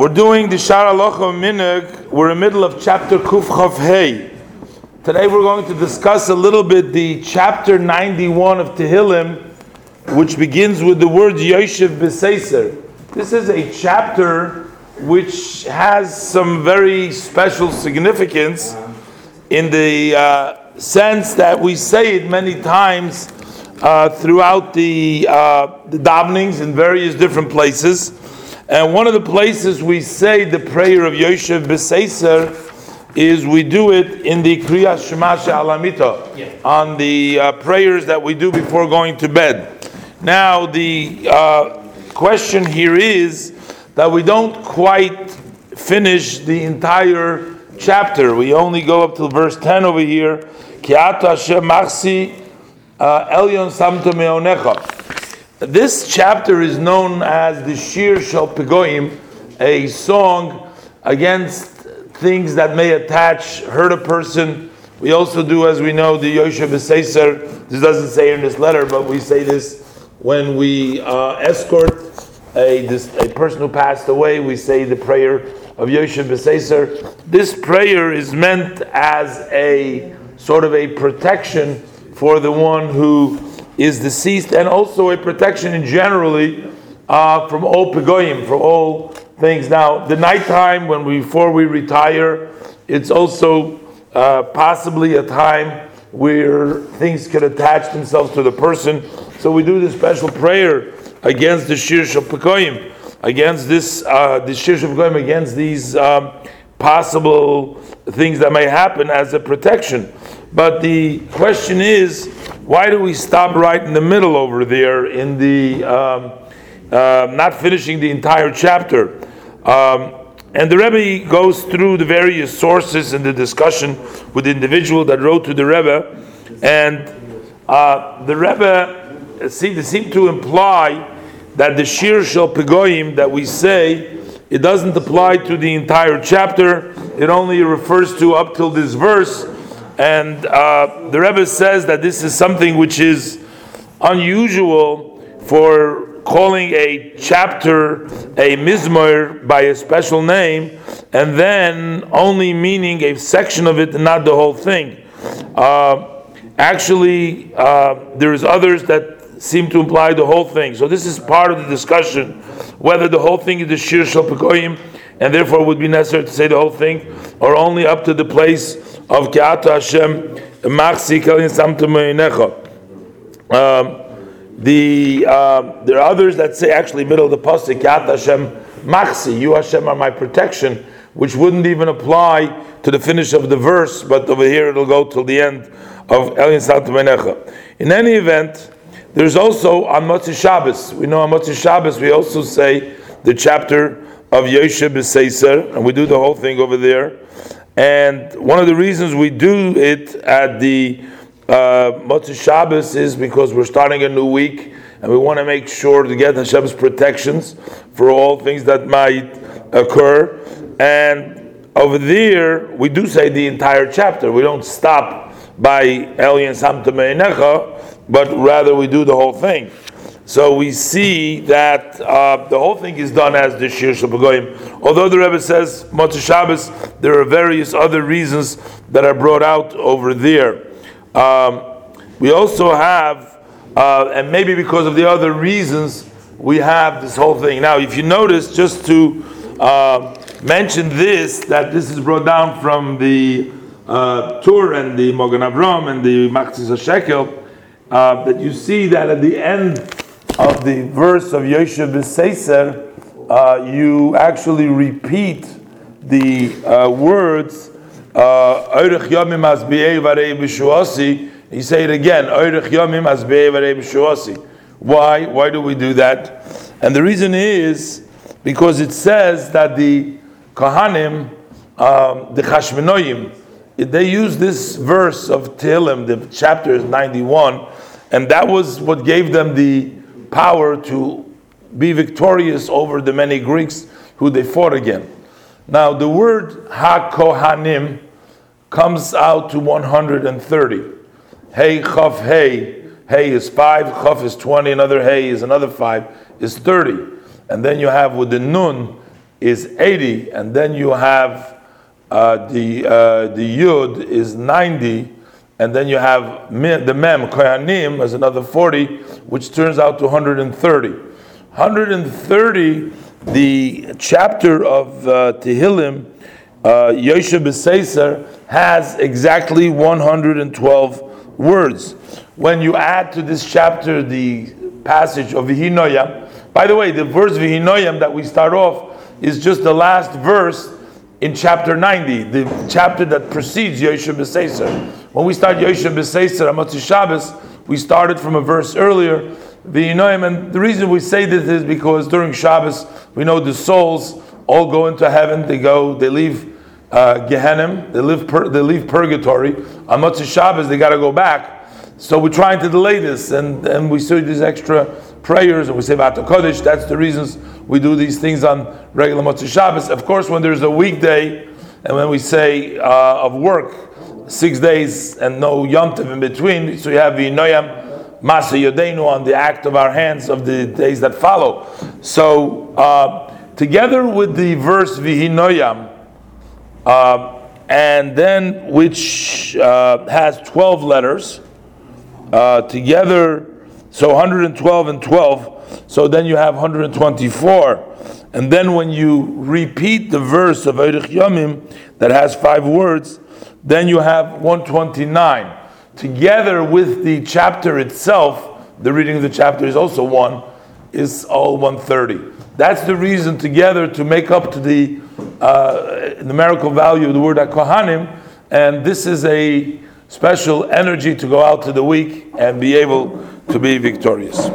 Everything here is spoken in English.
We're doing the Shara Locha Minig. We're in the middle of chapter Kuf Chav Hey. Today we're going to discuss a little bit the chapter 91 of Tehillim, which begins with the words Yoshev B'Seiser. This is a chapter which has some very special significance in the uh, sense that we say it many times uh, throughout the, uh, the davenings in various different places. And one of the places we say the prayer of Yoshev B'Seiser is we do it in the Kriyas Shema Alamita, yeah. on the uh, prayers that we do before going to bed. Now, the uh, question here is that we don't quite finish the entire chapter. We only go up to verse 10 over here. Kiata Hashem Machsi uh, Elyon Samto Meonecha. This chapter is known as the Shir Shal Pegoim, a song against things that may attach, hurt a person. We also do, as we know, the Yoshev B'Seiser. This doesn't say in this letter, but we say this when we uh, escort a, this, a person who passed away. We say the prayer of Yoshev B'Seiser. This prayer is meant as a sort of a protection for the one who is deceased, and also a protection in generally uh, from all pegoyim, from all things. Now, the nighttime when we before we retire, it's also uh, possibly a time where things could attach themselves to the person. So we do this special prayer against the shir shel pegoyim, against this uh, the shir shel pegoyim, against these um, possible things that may happen as a protection. But the question is, why do we stop right in the middle over there in the um, uh, not finishing the entire chapter? Um, and the Rebbe goes through the various sources in the discussion with the individual that wrote to the Rebbe, and uh, the Rebbe seem, seem to imply that the Shir Shel Pegoyim that we say it doesn't apply to the entire chapter. It only refers to up till this verse and uh, the Rebbe says that this is something which is unusual for calling a chapter a mizmor by a special name, and then only meaning a section of it and not the whole thing. Uh, actually, uh, there's others that seem to imply the whole thing. So this is part of the discussion whether the whole thing is the shir pekoyim, and therefore would be necessary to say the whole thing, or only up to the place of Kiata Hashem Machsi Kalin Samtum um, the uh, there are others that say actually middle of the pasuk Kiata Hashem Machsi you Hashem are my protection which wouldn't even apply to the finish of the verse but over here it'll go till the end of Elin Samtum in any event there's also on Motzi Shabbos we know on Motzi Shabbos we also say the chapter of Yoshe B'Seiser and we do the whole thing over there and one of the reasons we do it at the uh, Motzei Shabbos is because we're starting a new week and we want to make sure to get Hashem's protections for all things that might occur. And over there, we do say the entire chapter. We don't stop by Elyon Samta but rather we do the whole thing. So we see that uh, the whole thing is done as the Shir Shabagoyim. Although the Rebbe says Motzei Shabbos, there are various other reasons that are brought out over there. Um, we also have, uh, and maybe because of the other reasons, we have this whole thing. Now, if you notice, just to uh, mention this, that this is brought down from the uh, Tur and the Mogan Avram and the Machzis Shekel, uh, that you see that at the end of the verse of Yoshev B'Seiser, uh, you actually repeat the uh, words Oirich Yomim Asbiei Varei B'Shuasi. You say it again, Oirich Yomim Varei B'Shuasi. Why? Why do we do that? And the reason is because it says that the Kohanim, um, the Chashmenoim, they use this verse of Tehillim, the chapter 91, and that was what gave them the power to be victorious over the many Greeks who they fought against. Now, the word HaKohanim comes out to 130. Hey, Chaf, Hey. Hey is 5, Chaf is 20, another Hey is another 5, is 30. And then you have with the Nun, is 80, and then you have uh, the uh, the Yud is 90, and then you have the Mem Kohanim as another 40, which turns out to 130. 130, the chapter of uh, Tehillim, uh, Yoshe B'Seiser, has exactly 112 words. When you add to this chapter the passage of Vihinoyam, by the way, the verse Vihinoyam that we start off is just the last verse in chapter 90, the chapter that precedes Yoshe B'Seiser. When we start Yoshe B'Seiser, Amatzi Shabbos, we started from a verse earlier, the V'yinoim, and the reason we say this is because during Shabbos, we know the souls all go into heaven, they go, they leave uh, Gehenim, they, they leave purgatory. On Motzei Shabbos, they got to go back. So we're trying to delay this, and, and we say these extra prayers, and we say Vata Kodesh. That's the reasons we do these things on regular Motzei Shabbos. Of course, when there's a weekday, and when we say uh, of work, six days and no Yom Tov in between, so you have V'inoyam, Masa Yodeinu on the act of our hands of the days that follow. So, uh, together with the verse Vihinoyam, uh, and then which uh, has 12 letters, uh, together, so 112 and 12, so then you have 124. And then when you repeat the verse of Eirich Yomim that has five words, then you have 129 together with the chapter itself, the reading of the chapter is also one, is all 130. That's the reason together to make up to the uh, numerical value of the word Kohanim, and this is a special energy to go out to the week and be able to be victorious.